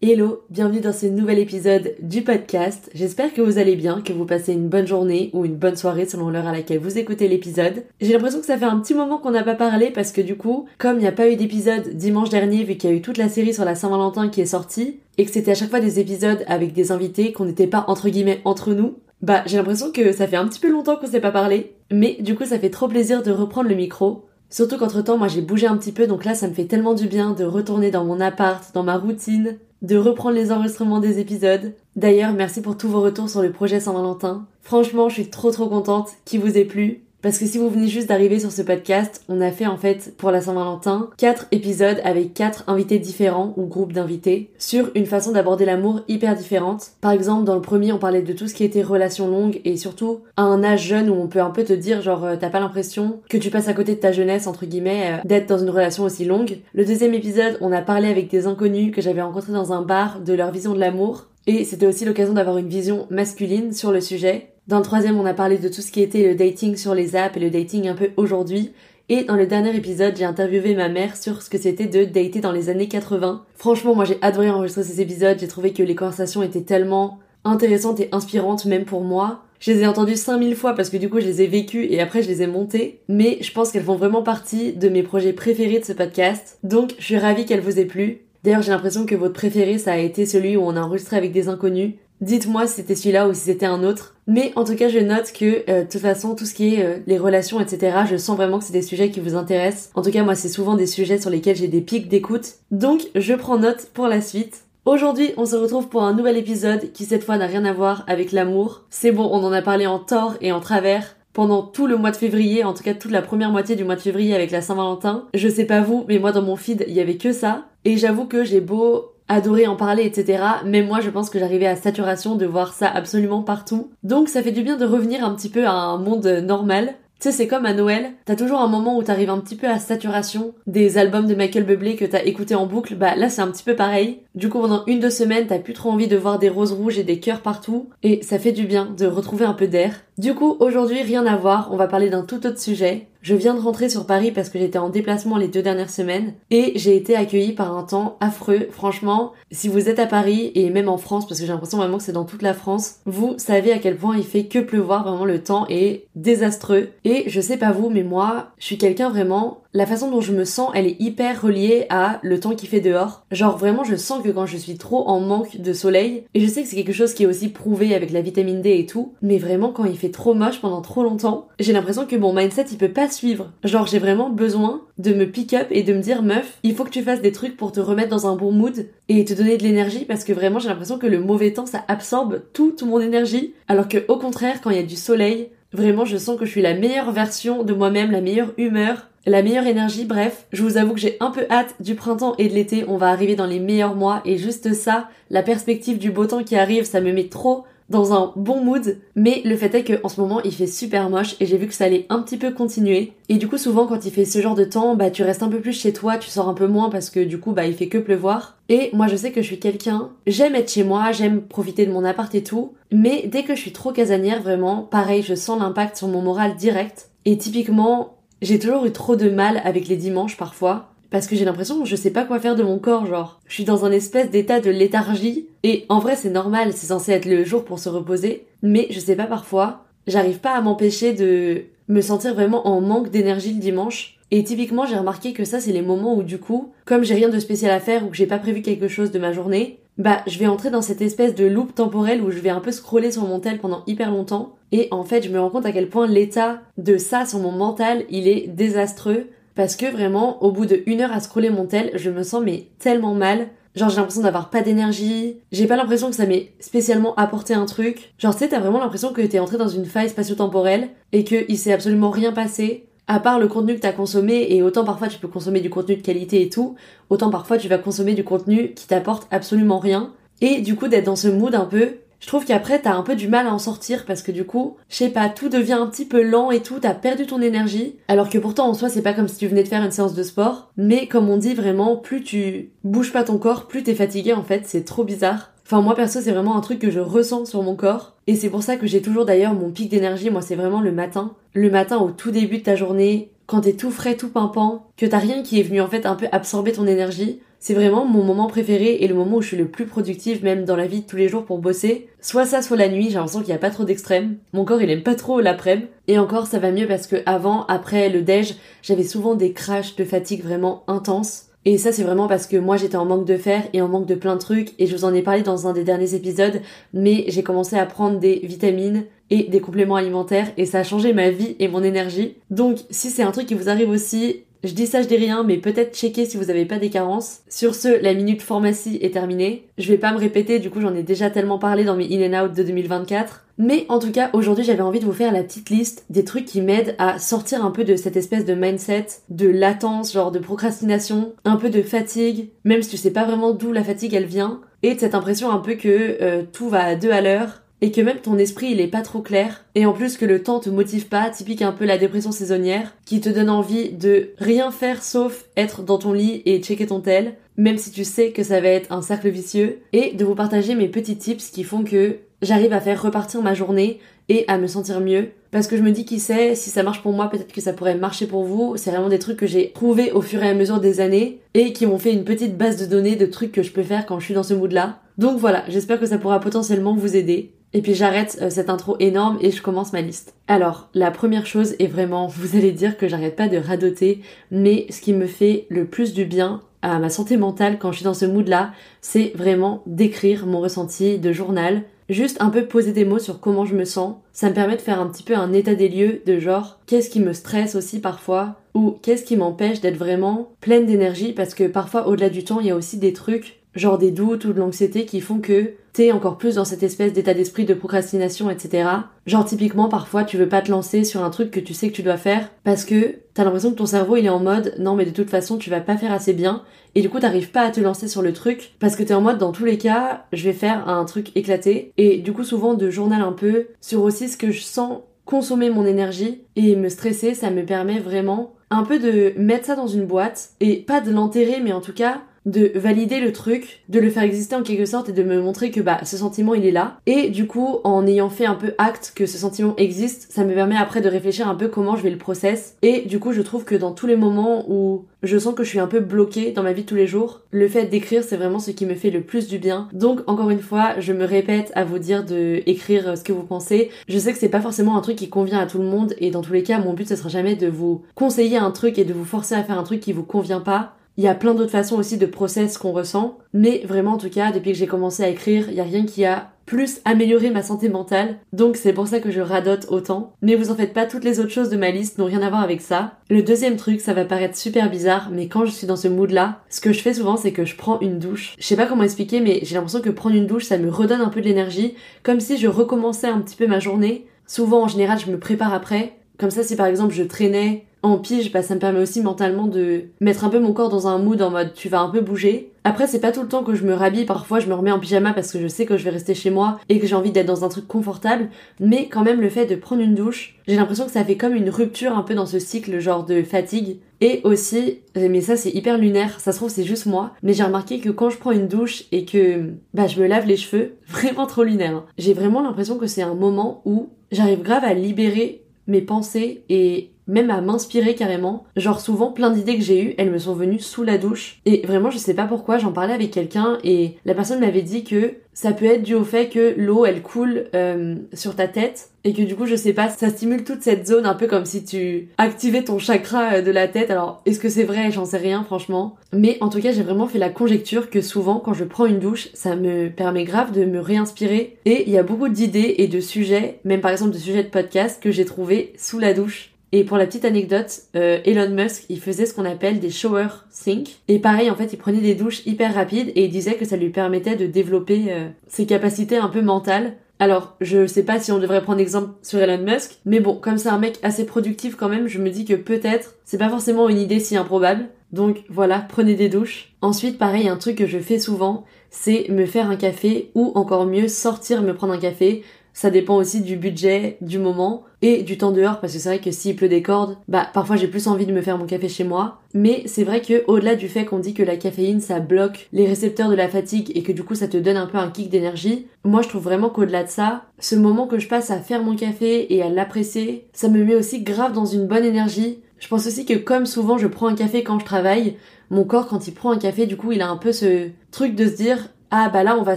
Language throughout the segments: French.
Hello, bienvenue dans ce nouvel épisode du podcast. J'espère que vous allez bien, que vous passez une bonne journée ou une bonne soirée selon l'heure à laquelle vous écoutez l'épisode. J'ai l'impression que ça fait un petit moment qu'on n'a pas parlé parce que du coup, comme il n'y a pas eu d'épisode dimanche dernier vu qu'il y a eu toute la série sur la Saint-Valentin qui est sortie et que c'était à chaque fois des épisodes avec des invités qu'on n'était pas entre guillemets entre nous, bah j'ai l'impression que ça fait un petit peu longtemps qu'on s'est pas parlé. Mais du coup, ça fait trop plaisir de reprendre le micro. Surtout qu'entre temps, moi j'ai bougé un petit peu, donc là ça me fait tellement du bien de retourner dans mon appart, dans ma routine, de reprendre les enregistrements des épisodes. D'ailleurs, merci pour tous vos retours sur le projet Saint-Valentin. Franchement, je suis trop trop contente qu'il vous ait plu? Parce que si vous venez juste d'arriver sur ce podcast, on a fait en fait pour la Saint-Valentin quatre épisodes avec quatre invités différents ou groupes d'invités sur une façon d'aborder l'amour hyper différente. Par exemple, dans le premier, on parlait de tout ce qui était relation longue et surtout à un âge jeune où on peut un peu te dire genre euh, t'as pas l'impression que tu passes à côté de ta jeunesse entre guillemets euh, d'être dans une relation aussi longue. Le deuxième épisode, on a parlé avec des inconnus que j'avais rencontrés dans un bar de leur vision de l'amour et c'était aussi l'occasion d'avoir une vision masculine sur le sujet. Dans le troisième, on a parlé de tout ce qui était le dating sur les apps et le dating un peu aujourd'hui. Et dans le dernier épisode, j'ai interviewé ma mère sur ce que c'était de dater dans les années 80. Franchement, moi j'ai adoré enregistrer ces épisodes, j'ai trouvé que les conversations étaient tellement intéressantes et inspirantes même pour moi. Je les ai entendues 5000 fois parce que du coup je les ai vécues et après je les ai montées. Mais je pense qu'elles font vraiment partie de mes projets préférés de ce podcast. Donc je suis ravie qu'elles vous aient plu. D'ailleurs j'ai l'impression que votre préféré ça a été celui où on a enregistré avec des inconnus. Dites-moi si c'était celui-là ou si c'était un autre. Mais en tout cas, je note que euh, de toute façon, tout ce qui est euh, les relations, etc., je sens vraiment que c'est des sujets qui vous intéressent. En tout cas, moi, c'est souvent des sujets sur lesquels j'ai des pics d'écoute. Donc, je prends note pour la suite. Aujourd'hui, on se retrouve pour un nouvel épisode qui cette fois n'a rien à voir avec l'amour. C'est bon, on en a parlé en tort et en travers pendant tout le mois de février, en tout cas toute la première moitié du mois de février avec la Saint-Valentin. Je sais pas vous, mais moi dans mon feed, il y avait que ça. Et j'avoue que j'ai beau adorer en parler, etc. Mais moi, je pense que j'arrivais à saturation de voir ça absolument partout. Donc, ça fait du bien de revenir un petit peu à un monde normal. Tu sais, c'est comme à Noël, t'as toujours un moment où t'arrives un petit peu à saturation des albums de Michael Bublé que t'as écouté en boucle. Bah là, c'est un petit peu pareil. Du coup, pendant une deux semaines, t'as plus trop envie de voir des roses rouges et des cœurs partout, et ça fait du bien de retrouver un peu d'air. Du coup, aujourd'hui, rien à voir, on va parler d'un tout autre sujet. Je viens de rentrer sur Paris parce que j'étais en déplacement les deux dernières semaines et j'ai été accueillie par un temps affreux. Franchement, si vous êtes à Paris et même en France, parce que j'ai l'impression vraiment que c'est dans toute la France, vous savez à quel point il fait que pleuvoir, vraiment le temps est désastreux. Et je sais pas vous, mais moi, je suis quelqu'un vraiment la façon dont je me sens, elle est hyper reliée à le temps qui fait dehors. Genre vraiment, je sens que quand je suis trop en manque de soleil, et je sais que c'est quelque chose qui est aussi prouvé avec la vitamine D et tout, mais vraiment quand il fait trop moche pendant trop longtemps, j'ai l'impression que mon mindset il peut pas suivre. Genre j'ai vraiment besoin de me pick up et de me dire meuf, il faut que tu fasses des trucs pour te remettre dans un bon mood et te donner de l'énergie parce que vraiment j'ai l'impression que le mauvais temps ça absorbe toute mon énergie alors que au contraire quand il y a du soleil, Vraiment, je sens que je suis la meilleure version de moi-même, la meilleure humeur, la meilleure énergie, bref, je vous avoue que j'ai un peu hâte du printemps et de l'été, on va arriver dans les meilleurs mois. Et juste ça, la perspective du beau temps qui arrive, ça me met trop dans un bon mood, mais le fait est que en ce moment il fait super moche et j'ai vu que ça allait un petit peu continuer. Et du coup souvent quand il fait ce genre de temps, bah tu restes un peu plus chez toi, tu sors un peu moins parce que du coup bah il fait que pleuvoir. Et moi je sais que je suis quelqu'un, j'aime être chez moi, j'aime profiter de mon appart et tout, mais dès que je suis trop casanière vraiment, pareil, je sens l'impact sur mon moral direct. Et typiquement, j'ai toujours eu trop de mal avec les dimanches parfois parce que j'ai l'impression que je sais pas quoi faire de mon corps, genre. Je suis dans un espèce d'état de léthargie, et en vrai c'est normal, c'est censé être le jour pour se reposer, mais je sais pas parfois, j'arrive pas à m'empêcher de me sentir vraiment en manque d'énergie le dimanche. Et typiquement j'ai remarqué que ça c'est les moments où du coup, comme j'ai rien de spécial à faire ou que j'ai pas prévu quelque chose de ma journée, bah je vais entrer dans cette espèce de loop temporel où je vais un peu scroller sur mon tel pendant hyper longtemps. Et en fait je me rends compte à quel point l'état de ça sur mon mental il est désastreux parce que vraiment, au bout de une heure à scroller mon tel, je me sens mais tellement mal. Genre j'ai l'impression d'avoir pas d'énergie, j'ai pas l'impression que ça m'ait spécialement apporté un truc. Genre tu sais, t'as vraiment l'impression que t'es entré dans une faille spatio-temporelle et qu'il s'est absolument rien passé, à part le contenu que t'as consommé, et autant parfois tu peux consommer du contenu de qualité et tout, autant parfois tu vas consommer du contenu qui t'apporte absolument rien. Et du coup d'être dans ce mood un peu, je trouve qu'après t'as un peu du mal à en sortir parce que du coup, je sais pas, tout devient un petit peu lent et tout, t'as perdu ton énergie. Alors que pourtant en soi c'est pas comme si tu venais de faire une séance de sport, mais comme on dit vraiment, plus tu bouges pas ton corps, plus t'es fatigué en fait, c'est trop bizarre. Enfin moi perso c'est vraiment un truc que je ressens sur mon corps et c'est pour ça que j'ai toujours d'ailleurs mon pic d'énergie, moi c'est vraiment le matin. Le matin au tout début de ta journée, quand t'es tout frais, tout pimpant, que t'as rien qui est venu en fait un peu absorber ton énergie, c'est vraiment mon moment préféré et le moment où je suis le plus productive même dans la vie de tous les jours pour bosser. Soit ça, soit la nuit, j'ai l'impression qu'il n'y a pas trop d'extrêmes. Mon corps il aime pas trop l'après-midi. Et encore ça va mieux parce que avant, après le déj, j'avais souvent des crashs de fatigue vraiment intenses. Et ça, c'est vraiment parce que moi, j'étais en manque de fer et en manque de plein de trucs. Et je vous en ai parlé dans un des derniers épisodes. Mais j'ai commencé à prendre des vitamines et des compléments alimentaires. Et ça a changé ma vie et mon énergie. Donc, si c'est un truc qui vous arrive aussi, je dis ça, je dis rien, mais peut-être checker si vous n'avez pas des carences. Sur ce, la minute pharmacie est terminée. Je vais pas me répéter, du coup j'en ai déjà tellement parlé dans mes in and out de 2024. Mais en tout cas, aujourd'hui j'avais envie de vous faire la petite liste des trucs qui m'aident à sortir un peu de cette espèce de mindset, de latence, genre de procrastination, un peu de fatigue, même si tu sais pas vraiment d'où la fatigue elle vient, et de cette impression un peu que euh, tout va à deux à l'heure, et que même ton esprit il est pas trop clair et en plus que le temps te motive pas, typique un peu la dépression saisonnière qui te donne envie de rien faire sauf être dans ton lit et checker ton tel même si tu sais que ça va être un cercle vicieux et de vous partager mes petits tips qui font que j'arrive à faire repartir ma journée et à me sentir mieux. Parce que je me dis qui sait, si ça marche pour moi, peut-être que ça pourrait marcher pour vous. C'est vraiment des trucs que j'ai trouvés au fur et à mesure des années et qui m'ont fait une petite base de données de trucs que je peux faire quand je suis dans ce mood-là. Donc voilà, j'espère que ça pourra potentiellement vous aider. Et puis j'arrête euh, cette intro énorme et je commence ma liste. Alors, la première chose est vraiment, vous allez dire que j'arrête pas de radoter, mais ce qui me fait le plus du bien à ma santé mentale quand je suis dans ce mood-là, c'est vraiment d'écrire mon ressenti de journal, juste un peu poser des mots sur comment je me sens. Ça me permet de faire un petit peu un état des lieux de genre qu'est-ce qui me stresse aussi parfois ou qu'est-ce qui m'empêche d'être vraiment pleine d'énergie parce que parfois au-delà du temps il y a aussi des trucs genre des doutes ou de l'anxiété qui font que t'es encore plus dans cette espèce d'état d'esprit de procrastination, etc. Genre typiquement parfois tu veux pas te lancer sur un truc que tu sais que tu dois faire parce que t'as l'impression que ton cerveau il est en mode non mais de toute façon tu vas pas faire assez bien et du coup t'arrives pas à te lancer sur le truc parce que t'es en mode dans tous les cas je vais faire un truc éclaté et du coup souvent de journal un peu sur aussi ce que je sens consommer mon énergie et me stresser ça me permet vraiment un peu de mettre ça dans une boîte et pas de l'enterrer mais en tout cas de valider le truc, de le faire exister en quelque sorte et de me montrer que bah ce sentiment il est là. Et du coup, en ayant fait un peu acte que ce sentiment existe, ça me permet après de réfléchir un peu comment je vais le process. Et du coup, je trouve que dans tous les moments où je sens que je suis un peu bloquée dans ma vie de tous les jours, le fait d'écrire c'est vraiment ce qui me fait le plus du bien. Donc encore une fois, je me répète à vous dire de écrire ce que vous pensez. Je sais que c'est pas forcément un truc qui convient à tout le monde et dans tous les cas, mon but ce sera jamais de vous conseiller un truc et de vous forcer à faire un truc qui vous convient pas. Il y a plein d'autres façons aussi de process qu'on ressent, mais vraiment en tout cas, depuis que j'ai commencé à écrire, il y a rien qui a plus amélioré ma santé mentale, donc c'est pour ça que je radote autant. Mais vous en faites pas, toutes les autres choses de ma liste n'ont rien à voir avec ça. Le deuxième truc, ça va paraître super bizarre, mais quand je suis dans ce mood là, ce que je fais souvent c'est que je prends une douche. Je sais pas comment expliquer, mais j'ai l'impression que prendre une douche ça me redonne un peu de l'énergie, comme si je recommençais un petit peu ma journée. Souvent en général je me prépare après, comme ça si par exemple je traînais en pige, bah ça me permet aussi mentalement de mettre un peu mon corps dans un mood en mode tu vas un peu bouger. Après, c'est pas tout le temps que je me rhabille, parfois je me remets en pyjama parce que je sais que je vais rester chez moi et que j'ai envie d'être dans un truc confortable, mais quand même le fait de prendre une douche, j'ai l'impression que ça fait comme une rupture un peu dans ce cycle genre de fatigue. Et aussi, mais ça c'est hyper lunaire, ça se trouve c'est juste moi, mais j'ai remarqué que quand je prends une douche et que bah je me lave les cheveux, vraiment trop lunaire, hein. j'ai vraiment l'impression que c'est un moment où j'arrive grave à libérer mes pensées et même à m'inspirer carrément. Genre souvent plein d'idées que j'ai eues, elles me sont venues sous la douche. Et vraiment je sais pas pourquoi, j'en parlais avec quelqu'un et la personne m'avait dit que ça peut être dû au fait que l'eau elle coule euh, sur ta tête et que du coup je sais pas, ça stimule toute cette zone un peu comme si tu activais ton chakra euh, de la tête. Alors est-ce que c'est vrai? J'en sais rien franchement. Mais en tout cas j'ai vraiment fait la conjecture que souvent quand je prends une douche ça me permet grave de me réinspirer et il y a beaucoup d'idées et de sujets, même par exemple de sujets de podcast que j'ai trouvé sous la douche. Et pour la petite anecdote, euh, Elon Musk, il faisait ce qu'on appelle des shower think. Et pareil, en fait, il prenait des douches hyper rapides et il disait que ça lui permettait de développer euh, ses capacités un peu mentales. Alors, je sais pas si on devrait prendre exemple sur Elon Musk, mais bon, comme c'est un mec assez productif quand même, je me dis que peut-être c'est pas forcément une idée si improbable. Donc voilà, prenez des douches. Ensuite, pareil, un truc que je fais souvent, c'est me faire un café ou encore mieux sortir me prendre un café. Ça dépend aussi du budget, du moment et du temps dehors parce que c'est vrai que s'il pleut des cordes, bah parfois j'ai plus envie de me faire mon café chez moi. Mais c'est vrai que au-delà du fait qu'on dit que la caféine ça bloque les récepteurs de la fatigue et que du coup ça te donne un peu un kick d'énergie, moi je trouve vraiment qu'au-delà de ça, ce moment que je passe à faire mon café et à l'apprécier, ça me met aussi grave dans une bonne énergie. Je pense aussi que comme souvent je prends un café quand je travaille, mon corps quand il prend un café du coup il a un peu ce truc de se dire ah bah là on va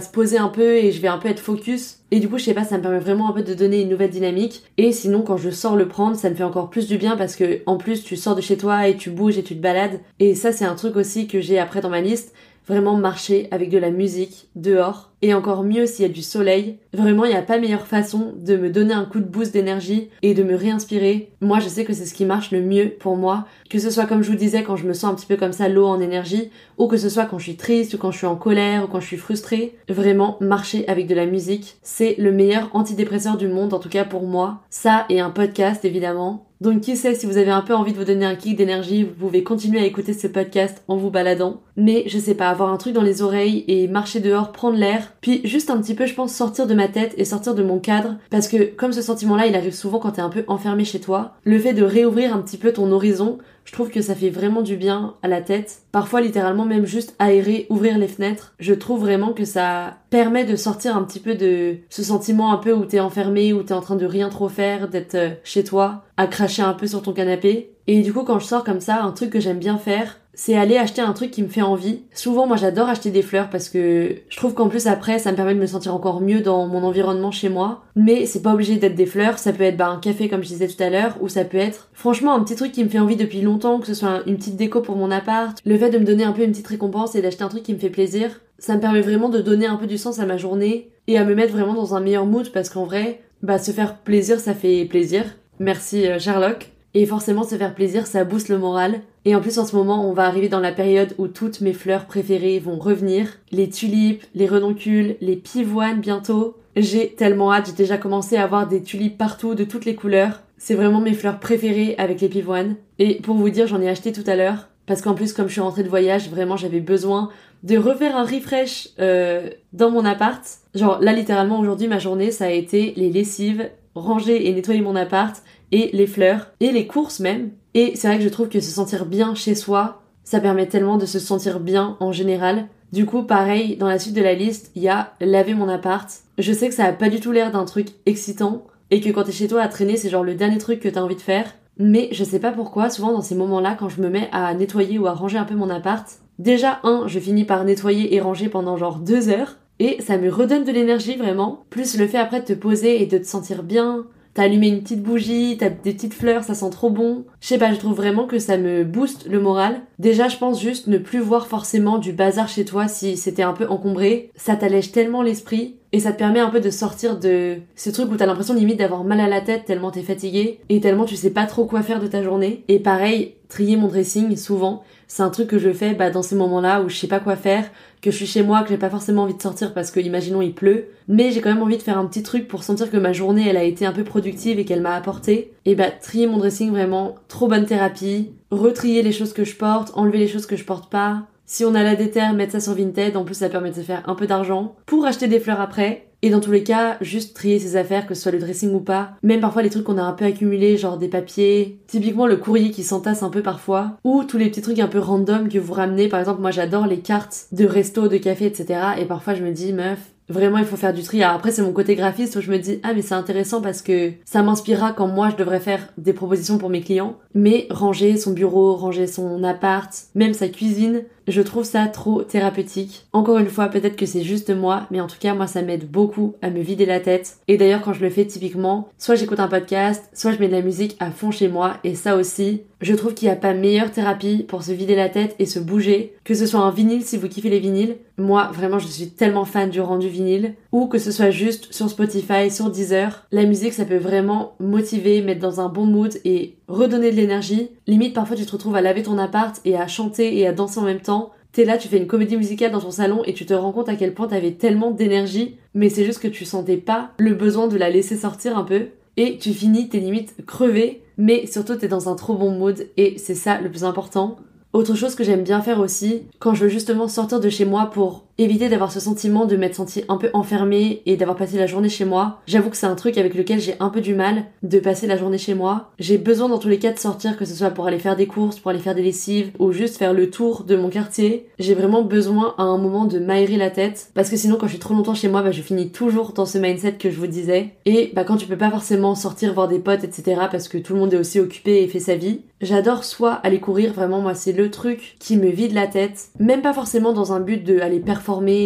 se poser un peu et je vais un peu être focus. Et du coup je sais pas ça me permet vraiment un peu de donner une nouvelle dynamique. Et sinon quand je sors le prendre ça me fait encore plus du bien parce que en plus tu sors de chez toi et tu bouges et tu te balades. Et ça c'est un truc aussi que j'ai après dans ma liste. Vraiment marcher avec de la musique dehors et encore mieux s'il y a du soleil. Vraiment, il n'y a pas meilleure façon de me donner un coup de boost d'énergie et de me réinspirer. Moi, je sais que c'est ce qui marche le mieux pour moi. Que ce soit comme je vous disais, quand je me sens un petit peu comme ça, l'eau en énergie, ou que ce soit quand je suis triste, ou quand je suis en colère, ou quand je suis frustrée. Vraiment, marcher avec de la musique, c'est le meilleur antidépresseur du monde, en tout cas pour moi. Ça et un podcast, évidemment. Donc qui sait, si vous avez un peu envie de vous donner un kick d'énergie, vous pouvez continuer à écouter ce podcast en vous baladant. Mais je sais pas, avoir un truc dans les oreilles et marcher dehors, prendre l'air, puis juste un petit peu, je pense, sortir de ma tête et sortir de mon cadre, parce que comme ce sentiment-là, il arrive souvent quand t'es un peu enfermé chez toi, le fait de réouvrir un petit peu ton horizon, je trouve que ça fait vraiment du bien à la tête. Parfois, littéralement, même juste aérer, ouvrir les fenêtres. Je trouve vraiment que ça permet de sortir un petit peu de ce sentiment un peu où t'es enfermé, où t'es en train de rien trop faire, d'être euh, chez toi, à cracher un peu sur ton canapé. Et du coup, quand je sors comme ça, un truc que j'aime bien faire, c'est aller acheter un truc qui me fait envie. Souvent, moi, j'adore acheter des fleurs parce que je trouve qu'en plus après, ça me permet de me sentir encore mieux dans mon environnement chez moi. Mais c'est pas obligé d'être des fleurs, ça peut être bah, un café comme je disais tout à l'heure, ou ça peut être franchement un petit truc qui me fait envie depuis longtemps, que ce soit une petite déco pour mon appart, le fait de me donner un peu une petite récompense et d'acheter un truc qui me fait plaisir. Ça me permet vraiment de donner un peu du sens à ma journée et à me mettre vraiment dans un meilleur mood parce qu'en vrai, bah se faire plaisir, ça fait plaisir. Merci euh, Sherlock. Et forcément, se faire plaisir, ça booste le moral. Et en plus, en ce moment, on va arriver dans la période où toutes mes fleurs préférées vont revenir. Les tulipes, les renoncules, les pivoines bientôt. J'ai tellement hâte, j'ai déjà commencé à avoir des tulipes partout, de toutes les couleurs. C'est vraiment mes fleurs préférées avec les pivoines. Et pour vous dire, j'en ai acheté tout à l'heure. Parce qu'en plus, comme je suis rentrée de voyage, vraiment, j'avais besoin de refaire un refresh euh, dans mon appart. Genre, là, littéralement, aujourd'hui, ma journée, ça a été les lessives, ranger et nettoyer mon appart, et les fleurs, et les courses même. Et c'est vrai que je trouve que se sentir bien chez soi, ça permet tellement de se sentir bien en général. Du coup, pareil, dans la suite de la liste, il y a laver mon appart. Je sais que ça a pas du tout l'air d'un truc excitant, et que quand t'es chez toi à traîner, c'est genre le dernier truc que t'as envie de faire. Mais je sais pas pourquoi, souvent dans ces moments-là, quand je me mets à nettoyer ou à ranger un peu mon appart, déjà, un, je finis par nettoyer et ranger pendant genre deux heures, et ça me redonne de l'énergie vraiment. Plus le fait après de te poser et de te sentir bien, T'as allumé une petite bougie, t'as des petites fleurs, ça sent trop bon. Je sais pas, je trouve vraiment que ça me booste le moral. Déjà, je pense juste ne plus voir forcément du bazar chez toi si c'était un peu encombré. Ça t'allège tellement l'esprit. et ça te permet un peu de sortir de ce truc où t'as l'impression limite d'avoir mal à la tête tellement t'es fatigué et tellement tu sais pas trop quoi faire de ta journée. Et pareil, trier mon dressing souvent, c'est un truc que je fais bah, dans ces moments-là où je sais pas quoi faire, que je suis chez moi, que j'ai pas forcément envie de sortir parce que imaginons il pleut, mais j'ai quand même envie de faire un petit truc pour sentir que ma journée elle a été un peu productive et qu'elle m'a apporté. Et bah trier mon dressing vraiment trop bonne thérapie, retrier les choses que je porte, enlever les choses que je porte pas. Si on a la déterre, mettre ça sur Vinted, en plus ça permet de se faire un peu d'argent pour acheter des fleurs après. Et dans tous les cas, juste trier ses affaires, que ce soit le dressing ou pas. Même parfois les trucs qu'on a un peu accumulés, genre des papiers. Typiquement le courrier qui s'entasse un peu parfois. Ou tous les petits trucs un peu random que vous ramenez. Par exemple, moi j'adore les cartes de resto, de café, etc. Et parfois je me dis, meuf, Vraiment, il faut faire du tri. après, c'est mon côté graphiste où je me dis, ah, mais c'est intéressant parce que ça m'inspirera quand moi je devrais faire des propositions pour mes clients. Mais ranger son bureau, ranger son appart, même sa cuisine, je trouve ça trop thérapeutique. Encore une fois, peut-être que c'est juste moi, mais en tout cas, moi, ça m'aide beaucoup à me vider la tête. Et d'ailleurs, quand je le fais typiquement, soit j'écoute un podcast, soit je mets de la musique à fond chez moi. Et ça aussi, je trouve qu'il n'y a pas meilleure thérapie pour se vider la tête et se bouger, que ce soit un vinyle si vous kiffez les vinyles. Moi, vraiment, je suis tellement fan du rendu vinyle. Ou que ce soit juste sur Spotify, sur Deezer. La musique, ça peut vraiment motiver, mettre dans un bon mood et redonner de l'énergie. Limite, parfois, tu te retrouves à laver ton appart et à chanter et à danser en même temps. T'es là, tu fais une comédie musicale dans ton salon et tu te rends compte à quel point t'avais tellement d'énergie, mais c'est juste que tu sentais pas le besoin de la laisser sortir un peu. Et tu finis, tes limites crevées mais surtout t'es dans un trop bon mood et c'est ça le plus important. Autre chose que j'aime bien faire aussi, quand je veux justement sortir de chez moi pour éviter d'avoir ce sentiment de m'être senti un peu enfermée et d'avoir passé la journée chez moi. J'avoue que c'est un truc avec lequel j'ai un peu du mal de passer la journée chez moi. J'ai besoin dans tous les cas de sortir, que ce soit pour aller faire des courses, pour aller faire des lessives ou juste faire le tour de mon quartier. J'ai vraiment besoin à un moment de m'aérer la tête parce que sinon quand je suis trop longtemps chez moi, bah, je finis toujours dans ce mindset que je vous disais. Et bah, quand tu peux pas forcément sortir voir des potes, etc. parce que tout le monde est aussi occupé et fait sa vie, j'adore soit aller courir, vraiment moi c'est le truc qui me vide la tête, même pas forcément dans un but de performer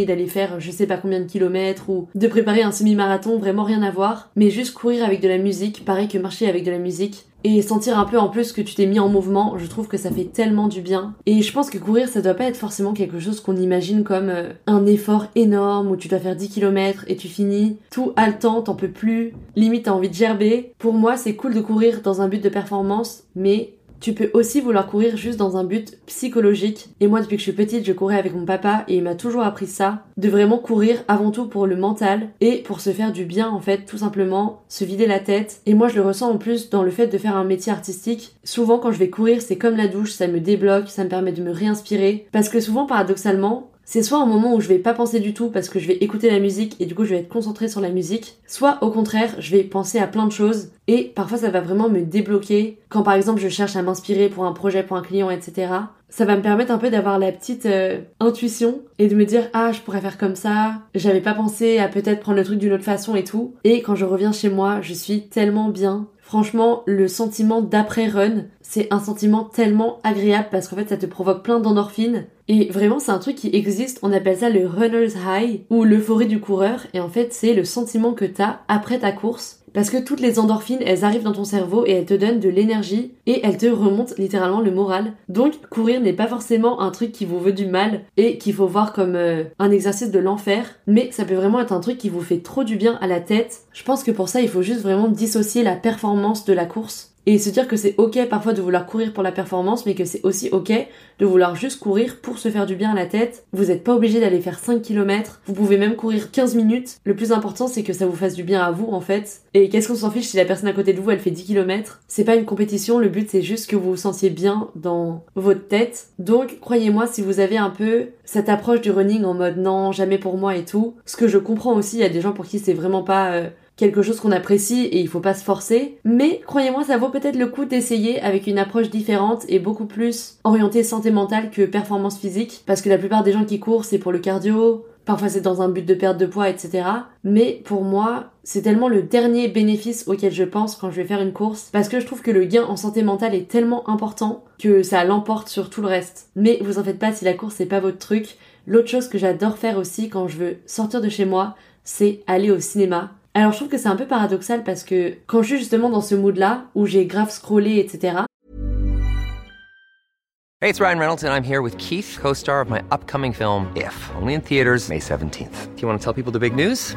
d'aller faire je sais pas combien de kilomètres ou de préparer un semi-marathon, vraiment rien à voir, mais juste courir avec de la musique, pareil que marcher avec de la musique, et sentir un peu en plus que tu t'es mis en mouvement, je trouve que ça fait tellement du bien. Et je pense que courir, ça doit pas être forcément quelque chose qu'on imagine comme euh, un effort énorme où tu dois faire 10 km et tu finis tout haletant, t'en peux plus, limite t'as envie de gerber. Pour moi, c'est cool de courir dans un but de performance, mais tu peux aussi vouloir courir juste dans un but psychologique. Et moi, depuis que je suis petite, je courais avec mon papa et il m'a toujours appris ça. De vraiment courir avant tout pour le mental et pour se faire du bien, en fait, tout simplement, se vider la tête. Et moi, je le ressens en plus dans le fait de faire un métier artistique. Souvent, quand je vais courir, c'est comme la douche, ça me débloque, ça me permet de me réinspirer. Parce que souvent, paradoxalement, c'est soit un moment où je vais pas penser du tout parce que je vais écouter la musique et du coup je vais être concentrée sur la musique, soit au contraire je vais penser à plein de choses et parfois ça va vraiment me débloquer quand par exemple je cherche à m'inspirer pour un projet, pour un client, etc. Ça va me permettre un peu d'avoir la petite euh, intuition et de me dire ah je pourrais faire comme ça, j'avais pas pensé à peut-être prendre le truc d'une autre façon et tout. Et quand je reviens chez moi, je suis tellement bien. Franchement, le sentiment d'après-run, c'est un sentiment tellement agréable parce qu'en fait ça te provoque plein d'endorphines et vraiment, c'est un truc qui existe, on appelle ça le runner's high ou l'euphorie du coureur. Et en fait, c'est le sentiment que t'as après ta course. Parce que toutes les endorphines, elles arrivent dans ton cerveau et elles te donnent de l'énergie et elles te remontent littéralement le moral. Donc, courir n'est pas forcément un truc qui vous veut du mal et qu'il faut voir comme euh, un exercice de l'enfer, mais ça peut vraiment être un truc qui vous fait trop du bien à la tête. Je pense que pour ça, il faut juste vraiment dissocier la performance de la course et se dire que c'est ok parfois de vouloir courir pour la performance, mais que c'est aussi ok de vouloir juste courir pour se faire du bien à la tête. Vous n'êtes pas obligé d'aller faire 5 km, vous pouvez même courir 15 minutes. Le plus important c'est que ça vous fasse du bien à vous en fait. Et qu'est-ce qu'on s'en fiche si la personne à côté de vous elle fait 10 km C'est pas une compétition, le but c'est juste que vous vous sentiez bien dans votre tête. Donc croyez-moi si vous avez un peu cette approche du running en mode non, jamais pour moi et tout, ce que je comprends aussi, il y a des gens pour qui c'est vraiment pas... Euh, quelque chose qu'on apprécie et il faut pas se forcer. Mais croyez-moi, ça vaut peut-être le coup d'essayer avec une approche différente et beaucoup plus orientée santé mentale que performance physique. Parce que la plupart des gens qui courent, c'est pour le cardio, parfois c'est dans un but de perte de poids, etc. Mais pour moi, c'est tellement le dernier bénéfice auquel je pense quand je vais faire une course, parce que je trouve que le gain en santé mentale est tellement important que ça l'emporte sur tout le reste. Mais vous en faites pas si la course c'est pas votre truc. L'autre chose que j'adore faire aussi quand je veux sortir de chez moi, c'est aller au cinéma. Alors je trouve que c'est un peu paradoxal parce que quand je suis justement dans ce mood-là, où j'ai grave scrollé, etc. Hey, it's Ryan Reynolds and I'm here with Keith, co-star of my upcoming film If, only in theaters May 17th. Do you want to tell people the big news?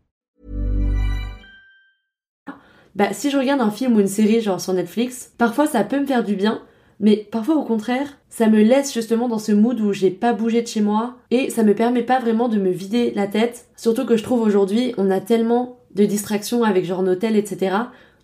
Bah, si je regarde un film ou une série genre sur Netflix, parfois ça peut me faire du bien, mais parfois au contraire, ça me laisse justement dans ce mood où j'ai pas bougé de chez moi et ça me permet pas vraiment de me vider la tête. Surtout que je trouve aujourd'hui, on a tellement de distractions avec genre nos tels, etc.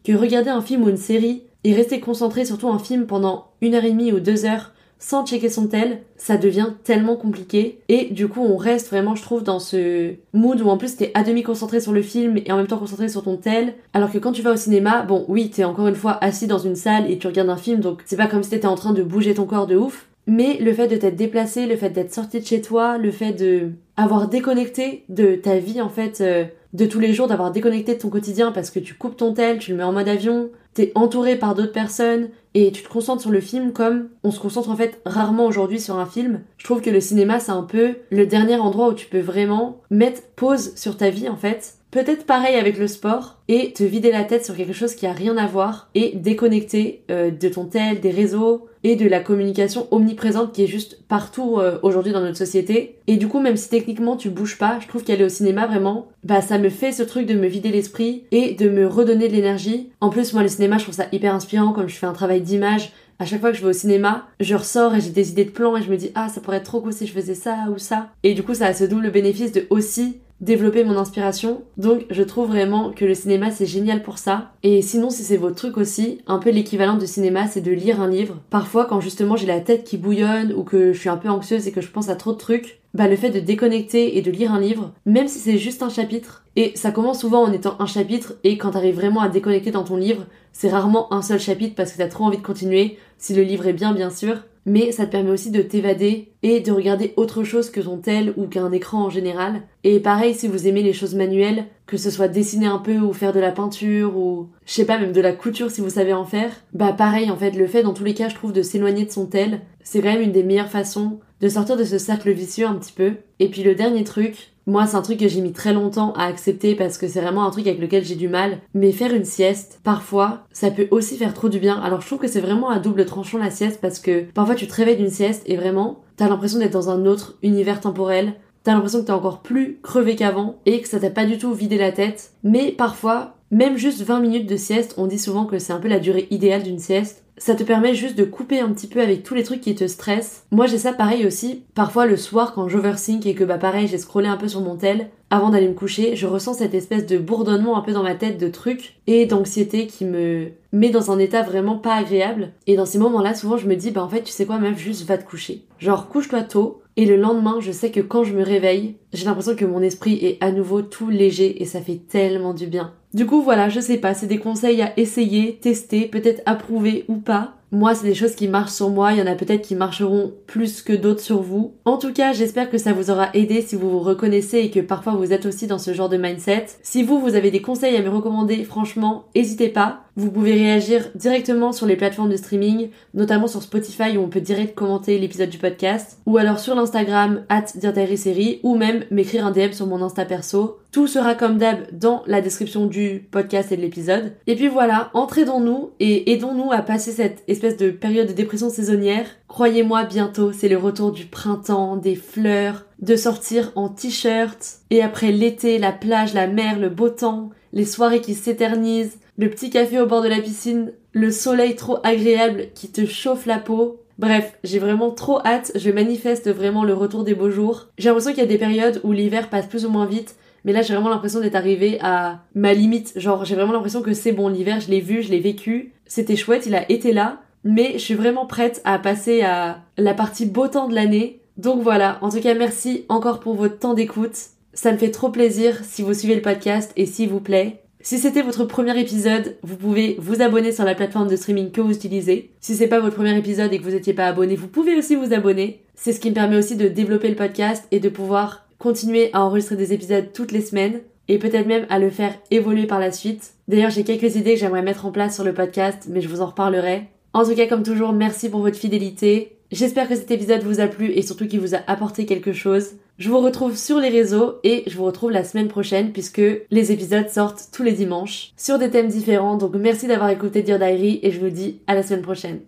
que regarder un film ou une série et rester concentré surtout un film pendant une heure et demie ou deux heures sans checker son tel, ça devient tellement compliqué. Et du coup, on reste vraiment, je trouve, dans ce mood où en plus t'es à demi concentré sur le film et en même temps concentré sur ton tel. Alors que quand tu vas au cinéma, bon, oui, t'es encore une fois assis dans une salle et tu regardes un film, donc c'est pas comme si t'étais en train de bouger ton corps de ouf. Mais le fait de t'être déplacé, le fait d'être sorti de chez toi, le fait de avoir déconnecté de ta vie en fait euh, de tous les jours, d'avoir déconnecté de ton quotidien parce que tu coupes ton tel, tu le mets en mode avion, t'es entouré par d'autres personnes et tu te concentres sur le film comme on se concentre en fait rarement aujourd'hui sur un film. Je trouve que le cinéma c'est un peu le dernier endroit où tu peux vraiment mettre pause sur ta vie en fait Peut-être pareil avec le sport et te vider la tête sur quelque chose qui a rien à voir et déconnecter euh, de ton tel, des réseaux de la communication omniprésente qui est juste partout euh, aujourd'hui dans notre société. Et du coup, même si techniquement tu bouges pas, je trouve qu'aller au cinéma vraiment, bah ça me fait ce truc de me vider l'esprit et de me redonner de l'énergie. En plus, moi le cinéma, je trouve ça hyper inspirant comme je fais un travail d'image. À chaque fois que je vais au cinéma, je ressors et j'ai des idées de plans et je me dis ah ça pourrait être trop cool si je faisais ça ou ça. Et du coup, ça a ce double bénéfice de aussi développer mon inspiration. Donc je trouve vraiment que le cinéma c'est génial pour ça. Et sinon si c'est votre truc aussi, un peu l'équivalent de cinéma c'est de lire un livre. Parfois quand justement j'ai la tête qui bouillonne ou que je suis un peu anxieuse et que je pense à trop de trucs, bah le fait de déconnecter et de lire un livre, même si c'est juste un chapitre, et ça commence souvent en étant un chapitre et quand t'arrives vraiment à déconnecter dans ton livre, c'est rarement un seul chapitre parce que t'as trop envie de continuer, si le livre est bien bien sûr, mais ça te permet aussi de t'évader et de regarder autre chose que ton tel ou qu'un écran en général. Et pareil, si vous aimez les choses manuelles, que ce soit dessiner un peu ou faire de la peinture ou je sais pas même de la couture si vous savez en faire, bah pareil en fait, le fait dans tous les cas je trouve de s'éloigner de son tel, c'est quand même une des meilleures façons de sortir de ce cercle vicieux un petit peu. Et puis le dernier truc, moi, c'est un truc que j'ai mis très longtemps à accepter parce que c'est vraiment un truc avec lequel j'ai du mal. Mais faire une sieste, parfois, ça peut aussi faire trop du bien. Alors je trouve que c'est vraiment un double tranchant la sieste parce que parfois tu te réveilles d'une sieste et vraiment, t'as l'impression d'être dans un autre univers temporel. T'as l'impression que t'es encore plus crevé qu'avant et que ça t'a pas du tout vidé la tête. Mais parfois, même juste 20 minutes de sieste, on dit souvent que c'est un peu la durée idéale d'une sieste ça te permet juste de couper un petit peu avec tous les trucs qui te stressent. Moi j'ai ça pareil aussi, parfois le soir quand j'oversing et que bah pareil j'ai scrollé un peu sur mon tel, avant d'aller me coucher, je ressens cette espèce de bourdonnement un peu dans ma tête de trucs et d'anxiété qui me met dans un état vraiment pas agréable. Et dans ces moments-là, souvent je me dis bah en fait tu sais quoi meuf, juste va te coucher. Genre couche-toi tôt, et le lendemain, je sais que quand je me réveille, j'ai l'impression que mon esprit est à nouveau tout léger et ça fait tellement du bien. Du coup, voilà, je sais pas, c'est des conseils à essayer, tester, peut-être approuver ou pas. Moi, c'est des choses qui marchent sur moi, il y en a peut-être qui marcheront plus que d'autres sur vous. En tout cas, j'espère que ça vous aura aidé si vous vous reconnaissez et que parfois vous êtes aussi dans ce genre de mindset. Si vous, vous avez des conseils à me recommander, franchement, n'hésitez pas. Vous pouvez réagir directement sur les plateformes de streaming, notamment sur Spotify où on peut direct commenter l'épisode du podcast, ou alors sur l'Instagram at série ou même m'écrire un DM sur mon Insta perso. Tout sera comme d'hab dans la description du podcast et de l'épisode. Et puis voilà, entraidons-nous et aidons-nous à passer cette espèce de période de dépression saisonnière. Croyez-moi, bientôt, c'est le retour du printemps, des fleurs, de sortir en t-shirt, et après l'été, la plage, la mer, le beau temps, les soirées qui s'éternisent, le petit café au bord de la piscine, le soleil trop agréable qui te chauffe la peau. Bref, j'ai vraiment trop hâte, je manifeste vraiment le retour des beaux jours. J'ai l'impression qu'il y a des périodes où l'hiver passe plus ou moins vite, mais là j'ai vraiment l'impression d'être arrivée à ma limite. Genre j'ai vraiment l'impression que c'est bon, l'hiver je l'ai vu, je l'ai vécu, c'était chouette, il a été là, mais je suis vraiment prête à passer à la partie beau temps de l'année. Donc voilà, en tout cas merci encore pour votre temps d'écoute. Ça me fait trop plaisir si vous suivez le podcast et s'il vous plaît. Si c'était votre premier épisode, vous pouvez vous abonner sur la plateforme de streaming que vous utilisez. Si c'est pas votre premier épisode et que vous n'étiez pas abonné, vous pouvez aussi vous abonner. C'est ce qui me permet aussi de développer le podcast et de pouvoir continuer à enregistrer des épisodes toutes les semaines et peut-être même à le faire évoluer par la suite. D'ailleurs, j'ai quelques idées que j'aimerais mettre en place sur le podcast, mais je vous en reparlerai. En tout cas, comme toujours, merci pour votre fidélité. J'espère que cet épisode vous a plu et surtout qu'il vous a apporté quelque chose. Je vous retrouve sur les réseaux et je vous retrouve la semaine prochaine puisque les épisodes sortent tous les dimanches sur des thèmes différents. Donc merci d'avoir écouté Dear Diary et je vous dis à la semaine prochaine.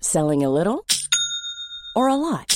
Selling a little or a lot?